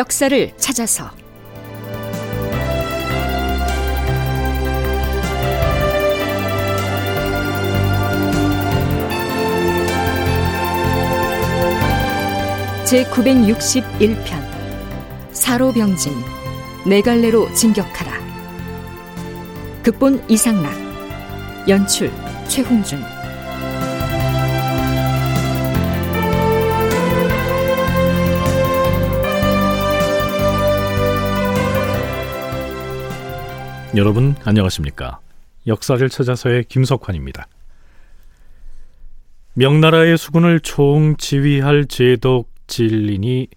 역사를 찾아서. 제 961편. 사로병진 네 갈래로 진격하라. 극본 이상락 연출 최홍준 여러분 안녕하십니까 역사를 찾아서의 김석환입니다 명나라의 수군을 총지휘할 제독 진린이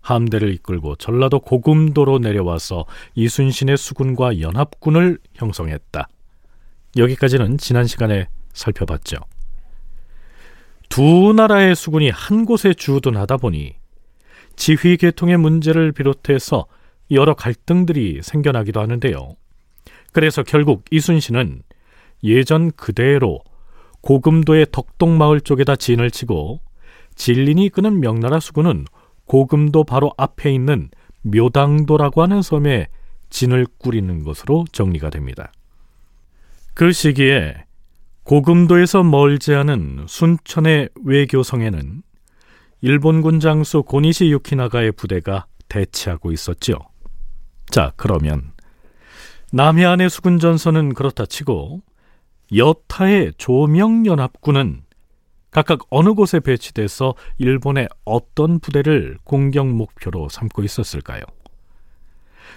함대를 이끌고 전라도 고금도로 내려와서 이순신의 수군과 연합군을 형성했다. 여기까지는 지난 시간에 살펴봤죠. 두 나라의 수군이 한 곳에 주둔하다 보니 지휘 계통의 문제를 비롯해서 여러 갈등들이 생겨나기도 하는데요. 그래서 결국 이순신은 예전 그대로 고금도의 덕동마을 쪽에다 진을 치고 진린이 이끄는 명나라 수군은 고금도 바로 앞에 있는 묘당도라고 하는 섬에 진을 꾸리는 것으로 정리가 됩니다. 그 시기에 고금도에서 멀지 않은 순천의 외교성에는 일본군 장수 고니시 유키나가의 부대가 대치하고 있었지요. 자, 그러면 남해안의 수군 전선은 그렇다 치고 여타의 조명연합군은 각각 어느 곳에 배치돼서 일본의 어떤 부대를 공격 목표로 삼고 있었을까요?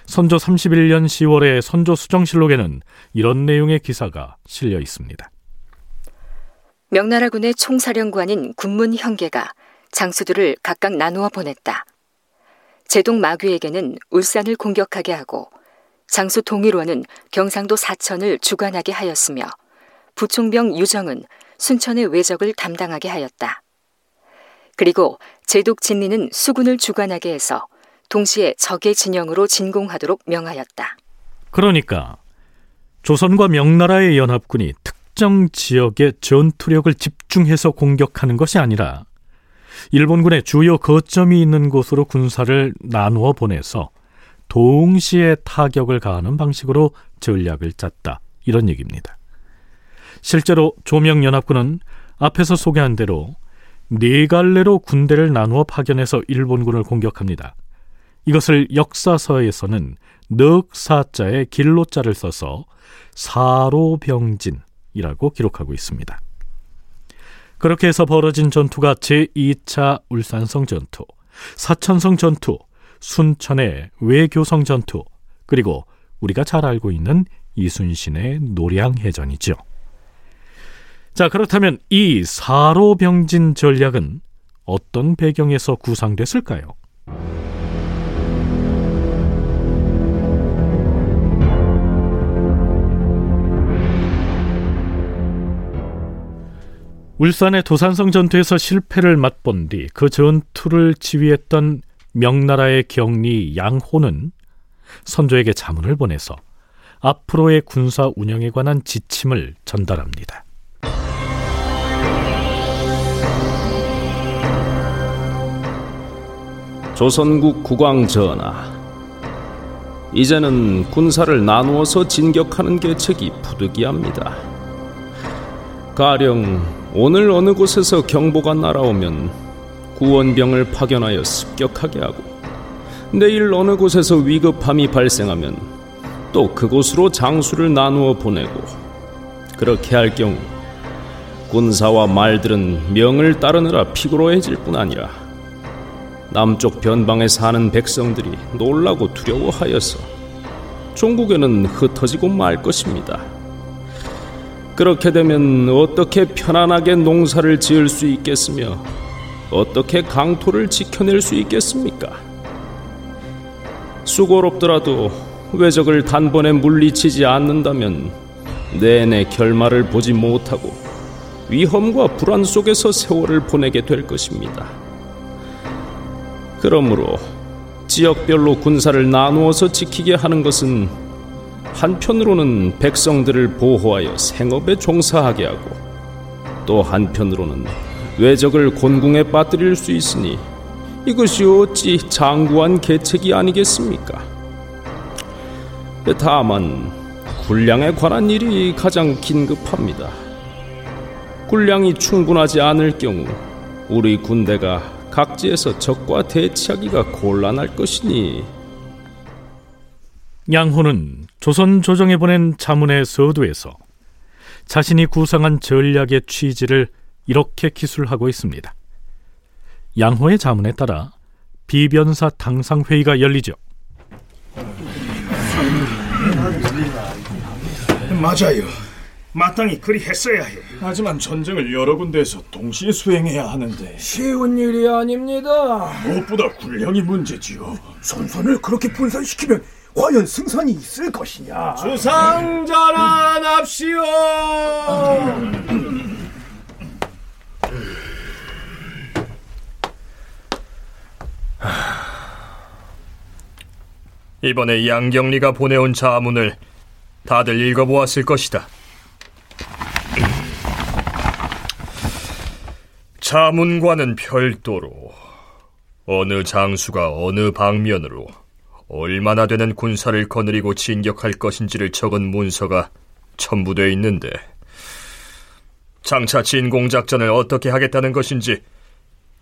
선조 31년 10월의 선조 수정실록에는 이런 내용의 기사가 실려 있습니다. 명나라군의 총사령관인 군문 형계가 장수들을 각각 나누어 보냈다. 제동 마귀에게는 울산을 공격하게 하고 장수 동일원은 경상도 사천을 주관하게 하였으며 부총병 유정은 순천의 외적을 담당하게 하였다. 그리고 제독 진리는 수군을 주관하게 해서 동시에 적의 진영으로 진공하도록 명하였다. 그러니까 조선과 명나라의 연합군이 특정 지역의 전투력을 집중해서 공격하는 것이 아니라 일본군의 주요 거점이 있는 곳으로 군사를 나누어 보내서 동시에 타격을 가하는 방식으로 전략을 짰다. 이런 얘기입니다. 실제로 조명연합군은 앞에서 소개한 대로 네 갈래로 군대를 나누어 파견해서 일본군을 공격합니다. 이것을 역사서에서는 넉사자의 길로자를 써서 사로병진이라고 기록하고 있습니다. 그렇게 해서 벌어진 전투가 제2차 울산성 전투, 사천성 전투, 순천의 외교성 전투, 그리고 우리가 잘 알고 있는 이순신의 노량해전이죠. 자, 그렇다면 이 사로병진 전략은 어떤 배경에서 구상됐을까요? 울산의 도산성 전투에서 실패를 맛본 뒤 그 전투를 지휘했던 명나라의 경리 양호는 선조에게 자문을 보내서 앞으로의 군사 운영에 관한 지침을 전달합니다. 조선국 국왕 전하, 이제는 군사를 나누어서 진격하는 계책이 부득이합니다. 가령 오늘 어느 곳에서 경보가 날아오면 구원병을 파견하여 습격하게 하고 내일 어느 곳에서 위급함이 발생하면 또 그곳으로 장수를 나누어 보내고 그렇게 할 경우 군사와 말들은 명을 따르느라 피곤해질 뿐 아니라 남쪽 변방에 사는 백성들이 놀라고 두려워하여서 종국에는 흩어지고 말 것입니다. 그렇게 되면 어떻게 편안하게 농사를 지을 수 있겠으며 어떻게 강토를 지켜낼 수 있겠습니까? 수고롭더라도 외적을 단번에 물리치지 않는다면 내내 결말을 보지 못하고 위험과 불안 속에서 세월을 보내게 될 것입니다. 그러므로 지역별로 군사를 나누어서 지키게 하는 것은 한편으로는 백성들을 보호하여 생업에 종사하게 하고 또 한편으로는 외적을 곤궁에 빠뜨릴 수 있으니 이것이 어찌 장구한 계책이 아니겠습니까? 다만 군량에 관한 일이 가장 긴급합니다. 군량이 충분하지 않을 경우 우리 군대가 각지에서 적과 대치하기가 곤란할 것이니 양호는 조선 조정에 보낸 자문의 서두에서 자신이 구상한 전략의 취지를 이렇게 기술하고 있습니다. 양호의 자문에 따라 비변사 당상 회의가 열리죠. 맞아요. 마땅히 그리 했어야 해. 하지만 전쟁을 여러 군데에서 동시에 수행해야 하는데 쉬운 일이 아닙니다. 무엇보다 군량이 문제지요. 선선을 그렇게 분산시키면 과연 승산이 있을 것이냐? 주상전환합시오. 이번에 양경리가 보내온 자문을 다들 읽어보았을 것이다. 자문과는 별도로 어느 장수가 어느 방면으로 얼마나 되는 군사를 거느리고 진격할 것인지를 적은 문서가 첨부되어 있는데 장차 진공작전을 어떻게 하겠다는 것인지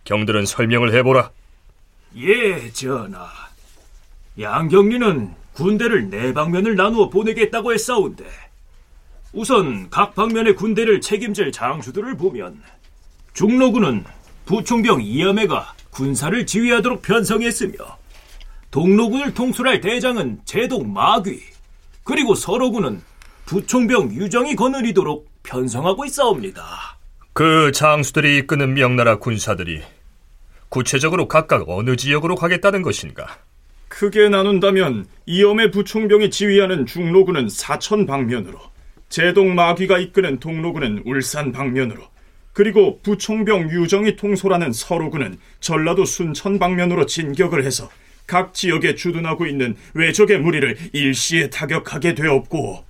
경들은 설명을 해보라. 예, 전하. 양경리는 군대를 네 방면을 나누어 보내겠다고 했사온데 우선 각 방면의 군대를 책임질 장수들을 보면 중로군은 부총병 이여매가 군사를 지휘하도록 편성했으며 동로군을 통솔할 대장은 제독 마귀 그리고 서로군은 부총병 유정이 거느리도록 편성하고 있사옵니다. 그 장수들이 이끄는 명나라 군사들이 구체적으로 각각 어느 지역으로 가겠다는 것인가? 크게 나눈다면 이엄의 부총병이 지휘하는 중로군은 사천 방면으로 제동 마귀가 이끄는 동로군은 울산 방면으로 그리고 부총병 유정이 통솔하는 서로군은 전라도 순천 방면으로 진격을 해서 각 지역에 주둔하고 있는 외적의 무리를 일시에 타격하게 되었고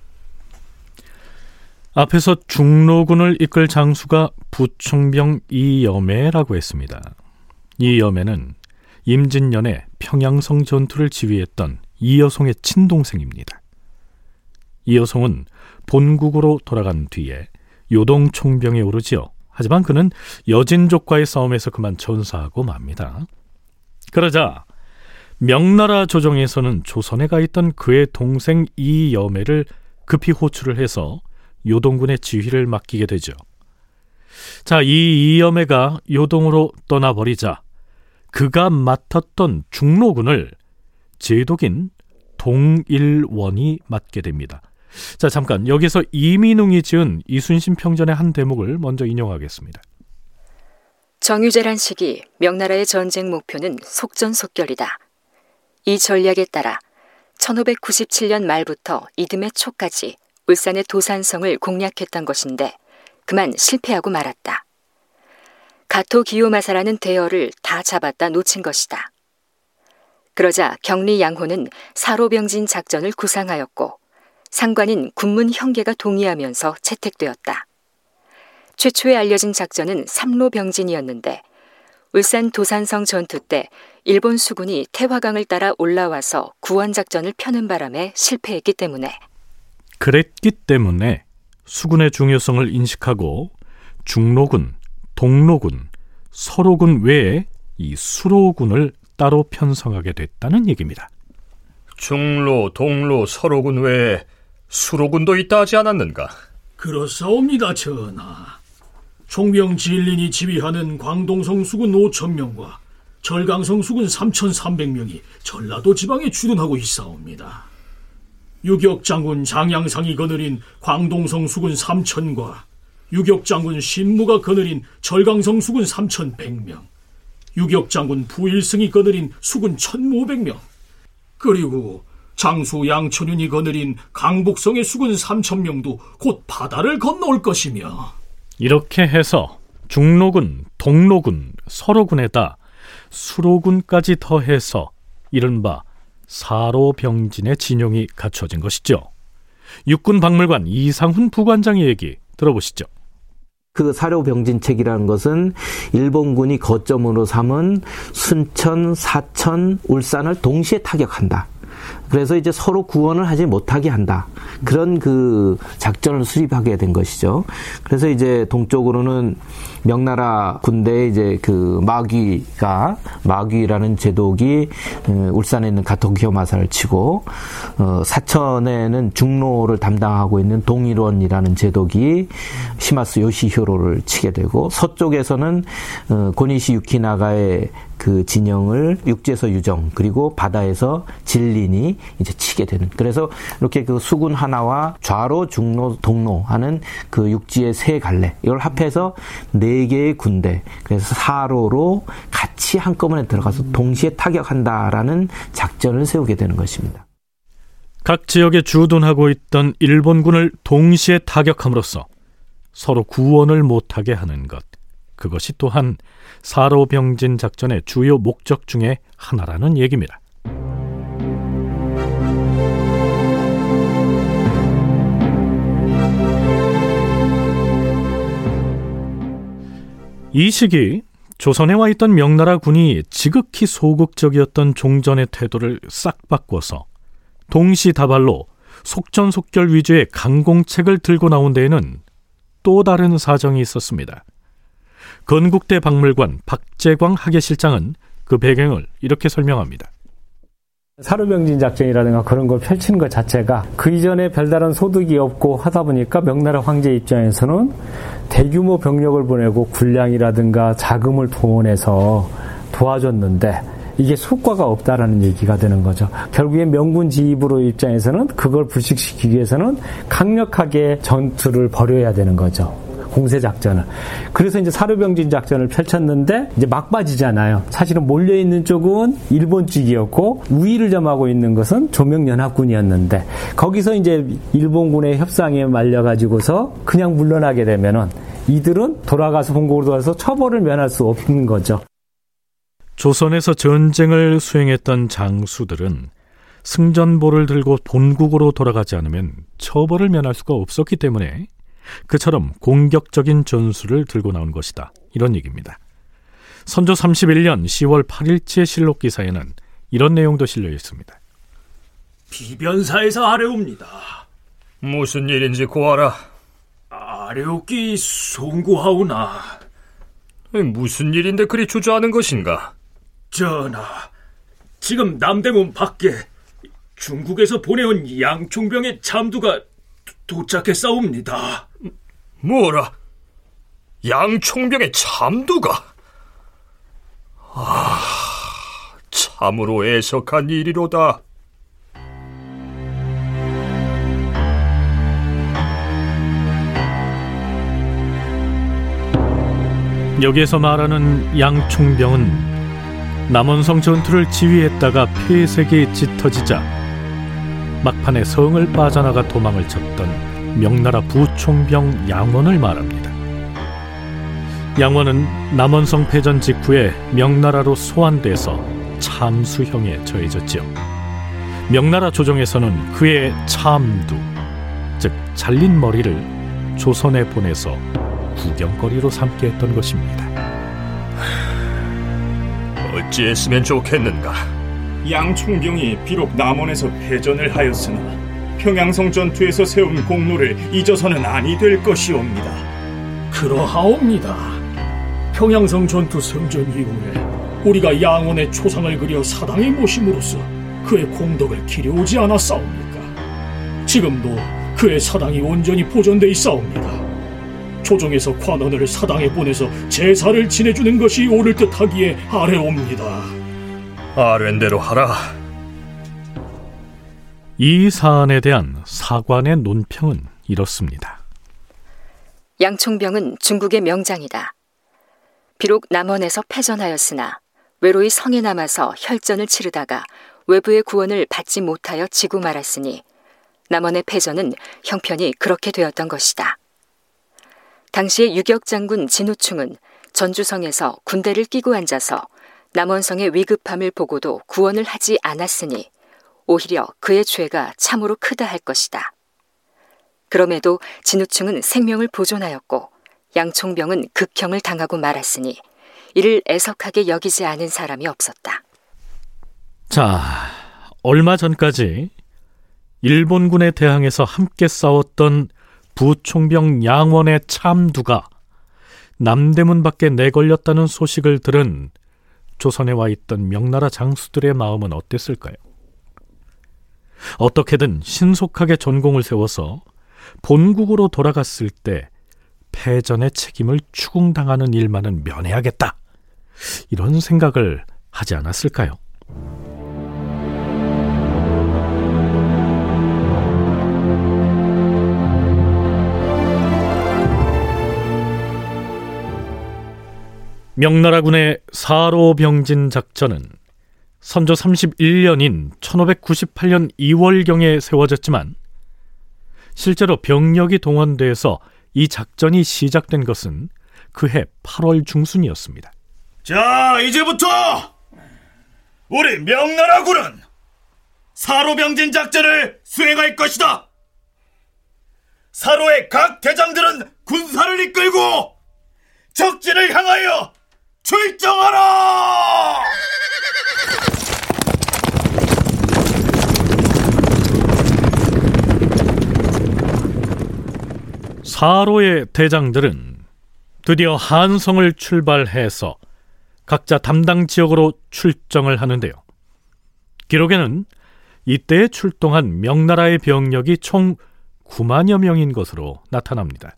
앞에서 중로군을 이끌 장수가 부총병 이여매라고 했습니다. 이 여매는 임진년에 평양성 전투를 지휘했던 이여송의 친동생입니다. 이여송은 본국으로 돌아간 뒤에 요동 총병에 오르지요. 하지만 그는 여진족과의 싸움에서 그만 전사하고 맙니다. 그러자 명나라 조정에서는 조선에 가 있던 그의 동생 이여매를 급히 호출을 해서 요동군의 지휘를 맡기게 되죠. 자, 이 이여매가 요동으로 떠나버리자 그가 맡았던 중로군을 제독인 동일원이 맡게 됩니다. 자, 잠깐 여기서 이민웅이 지은 이순신 평전의 한 대목을 먼저 인용하겠습니다. 정유재란 시기 명나라의 전쟁 목표는 속전속결이다. 이 전략에 따라 1597년 말부터 이듬해 초까지 울산의 도산성을 공략했던 것인데 그만 실패하고 말았다. 가토 기요마사라는 대열을 다 잡았다 놓친 것이다. 그러자 경리 양호는 사로병진 작전을 구상하였고 상관인 군문 형계가 동의하면서 채택되었다. 최초에 알려진 작전은 삼로병진이었는데 울산 도산성 전투 때 일본 수군이 태화강을 따라 올라와서 구원 작전을 펴는 바람에 실패했기 때문에 그랬기 때문에 수군의 중요성을 인식하고 중로군, 동로군, 서로군 외에 이 수로군을 따로 편성하게 됐다는 얘기입니다. 중로, 동로, 서로군 외에 수로군도 있다 하지 않았는가? 그렇사옵니다, 전하. 총병 진린이 지휘하는 광동성 수군 5천 명과 절강성 수군 3,300명이 전라도 지방에 주둔하고 있사옵니다. 유격 장군 장양상이 거느린 광동성 수군 3천과 유격장군 신무가 거느린 절강성 수군 3,100명, 유격장군 부일승이 거느린 수군 1,500명, 그리고 장수 양천윤이 거느린 강북성의 수군 3천명도 곧 바다를 건너올 것이며 이렇게 해서 중로군, 동로군, 서로군에다 수로군까지 더해서 이른바 사로병진의 진용이 갖춰진 것이죠. 육군 박물관 이상훈 부관장의 얘기 들어보시죠. 그 사료병진책이라는 것은 일본군이 거점으로 삼은 순천, 사천, 울산을 동시에 타격한다. 그래서 이제 서로 구원을 하지 못하게 한다. 그런 그 작전을 수립하게 된 것이죠. 그래서 이제 동쪽으로는 명나라 군대 이제 그 마귀가 마귀라는 제독이 어, 울산에 있는 가토기요 마사를 치고 어, 사천에는 중로를 담당하고 있는 동일원이라는 제독이 시마스 요시히로를 치게 되고 서쪽에서는 어, 고니시 유키나가의 그 진영을 육지에서 유정 그리고 바다에서 진린이 이제 치게 되는 그래서 이렇게 그 수군 하나와 좌로 중로 동로 하는 그 육지의 세 갈래 이걸 합해서 네 개의 군대 그래서 사로로 같이 한꺼번에 들어가서 동시에 타격한다라는 작전을 세우게 되는 것입니다. 각 지역에 주둔하고 있던 일본군을 동시에 타격함으로써 서로 구원을 못하게 하는 것. 그것이 또한 사로병진 작전의 주요 목적 중의 하나라는 얘기입니다. 이 시기 조선에 와 있던 명나라 군이 지극히 소극적이었던 종전의 태도를 싹 바꿔서 동시다발로 속전속결 위주의 강공책을 들고 나온 데에는 또 다른 사정이 있었습니다. 건국대 박물관 박재광 학예실장은 그 배경을 이렇게 설명합니다. 사료병진 작전이라든가 그런 걸 펼치는 것 자체가 그 이전에 별다른 소득이 없고 하다 보니까 명나라 황제 입장에서는 대규모 병력을 보내고 군량이라든가 자금을 동원해서 도와줬는데 이게 효과가 없다라는 얘기가 되는 거죠. 결국엔 명군 지휘부로 입장에서는 그걸 불식시키기 위해서는 강력하게 전투를 벌여야 되는 거죠. 공세 작전을. 그래서 이제 사료병진 작전을 펼쳤는데 이제 막바지잖아요. 사실은 몰려 있는 쪽은 일본 쪽이었고 우위를 점하고 있는 것은 조명연합군이었는데 거기서 이제 일본군의 협상에 말려 가지고서 그냥 물러나게 되면은 이들은 돌아가서 본국으로 돌아서 처벌을 면할 수 없는 거죠. 조선에서 전쟁을 수행했던 장수들은 승전보를 들고 본국으로 돌아가지 않으면 처벌을 면할 수가 없었기 때문에 그처럼 공격적인 전술을 들고 나온 것이다. 이런 얘기입니다. 선조 31년 10월 8일째 실록 기사에는 이런 내용도 실려 있습니다. 비변사에서 아래옵니다. 무슨 일인지 고하라. 아래옵기 송구하오나. 무슨 일인데 그리 주저하는 것인가? 전하, 지금 남대문 밖에 중국에서 보내온 양총병의 잠두가 도착했사옵니다. 뭐라? 양총병의 참두가? 아, 참으로 애석한 일이로다. 여기에서 말하는 양총병은 남원성 전투를 지휘했다가 폐색이 짙어지자 막판에 성을 빠져나가 도망을 쳤던 명나라 부총병 양원을 말합니다. 양원은 남원성 패전 직후에 명나라로 소환돼서 참수형에 처해졌지요. 명나라 조정에서는 그의 참두, 즉 잘린 머리를 조선에 보내서 구경거리로 삼게 했던 것입니다. 어찌했으면 좋겠는가? 양 총병이 비록 남원에서 패전을 하였으나 평양성 전투에서 세운 공로를 잊어서는 아니 될 것이옵니다. 그러하옵니다. 평양성 전투 성전 이후에 우리가 양원의 초상을 그려 사당에 모심으로써 그의 공덕을 기려오지 않았사옵니까? 지금도 그의 사당이 온전히 보존돼 있사옵니다. 조정에서 관원을 사당에 보내서 제사를 지내주는 것이 옳을 듯하기에 아래옵니다. 아랜대로 하라. 이 사안에 대한 사관의 논평은 이렇습니다. 양총병은 중국의 명장이다. 비록 남원에서 패전하였으나 외로이 성에 남아서 혈전을 치르다가 외부의 구원을 받지 못하여 지고 말았으니 남원의 패전은 형편이 그렇게 되었던 것이다. 당시의 유격 장군 진우충은 전주성에서 군대를 끼고 앉아서 남원성의 위급함을 보고도 구원을 하지 않았으니 오히려 그의 죄가 참으로 크다 할 것이다. 그럼에도 진우충은 생명을 보존하였고 양총병은 극형을 당하고 말았으니 이를 애석하게 여기지 않은 사람이 없었다. 자, 얼마 전까지 일본군에 대항해서 함께 싸웠던 부총병 양원의 참두가 남대문 밖에 내걸렸다는 소식을 들은 조선에 와 있던 명나라 장수들의 마음은 어땠을까요? 어떻게든 신속하게 전공을 세워서 본국으로 돌아갔을 때 패전의 책임을 추궁당하는 일만은 면해야겠다. 이런 생각을 하지 않았을까요? 명나라군의 사로병진 작전은 선조 31년인 1598년 2월경에 세워졌지만 실제로 병력이 동원돼서 이 작전이 시작된 것은 그해 8월 중순이었습니다. 자, 이제부터 우리 명나라군은 사로병진 작전을 수행할 것이다. 사로의 각 대장들은 군사를 이끌고 적진을 향하여 출정하라! 사로의 대장들은 드디어 한성을 출발해서 각자 담당 지역으로 출정을 하는데요. 기록에는 이때 출동한 명나라의 병력이 총 9만여 명인 것으로 나타납니다.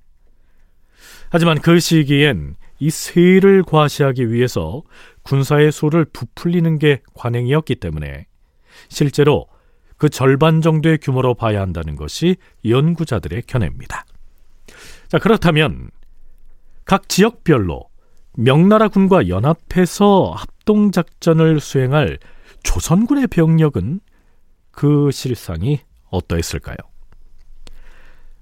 하지만 그 시기엔 이 세를 과시하기 위해서 군사의 수를 부풀리는 게 관행이었기 때문에 실제로 그 절반 정도의 규모로 봐야 한다는 것이 연구자들의 견해입니다. 자, 그렇다면 각 지역별로 명나라 군과 연합해서 합동작전을 수행할 조선군의 병력은 그 실상이 어떠했을까요?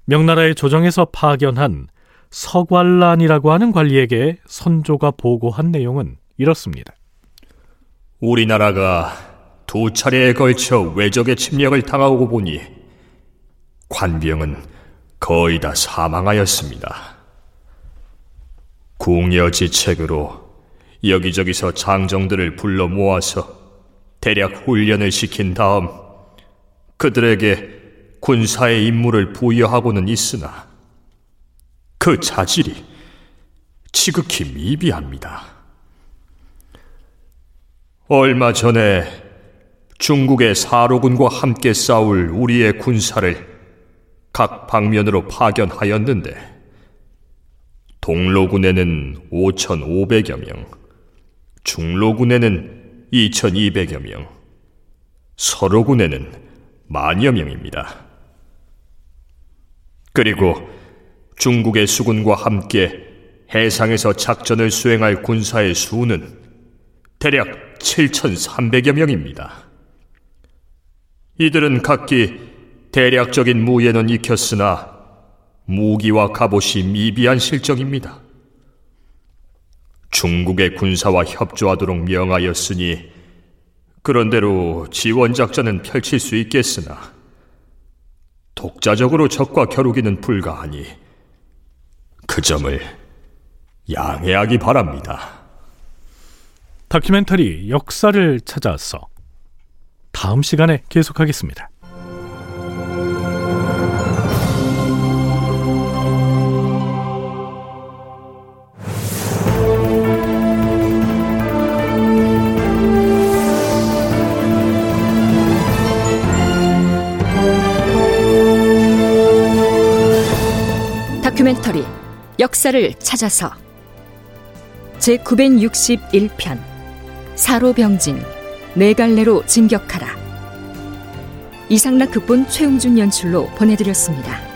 명나라의 조정에서 파견한 서관란이라고 하는 관리에게 선조가 보고한 내용은 이렇습니다. 우리나라가 두 차례에 걸쳐 외적의 침략을 당하고 보니 관병은 거의 다 사망하였습니다. 궁여지책으로 여기저기서 장정들을 불러 모아서 대략 훈련을 시킨 다음 그들에게 군사의 임무를 부여하고는 있으나 그 자질이 지극히 미비합니다. 얼마 전에 중국의 사로군과 함께 싸울 우리의 군사를 각 방면으로 파견하였는데 동로군에는 5,500여 명, 중로군에는 2,200여 명, 서로군에는 만여 명입니다. 그리고 중국의 수군과 함께 해상에서 작전을 수행할 군사의 수는 대략 7,300여 명입니다. 이들은 각기 대략적인 무예는 익혔으나 무기와 갑옷이 미비한 실정입니다. 중국의 군사와 협조하도록 명하였으니 그런대로 지원작전은 펼칠 수 있겠으나 독자적으로 적과 겨루기는 불가하니 그 점을 양해하기 바랍니다. 다큐멘터리 역사를 찾아서 다음 시간에 계속하겠습니다. 다큐멘터리 역사를 찾아서 제961편 사로병진 네 갈래로 진격하라 이상락 극본 최웅준 연출로 보내드렸습니다.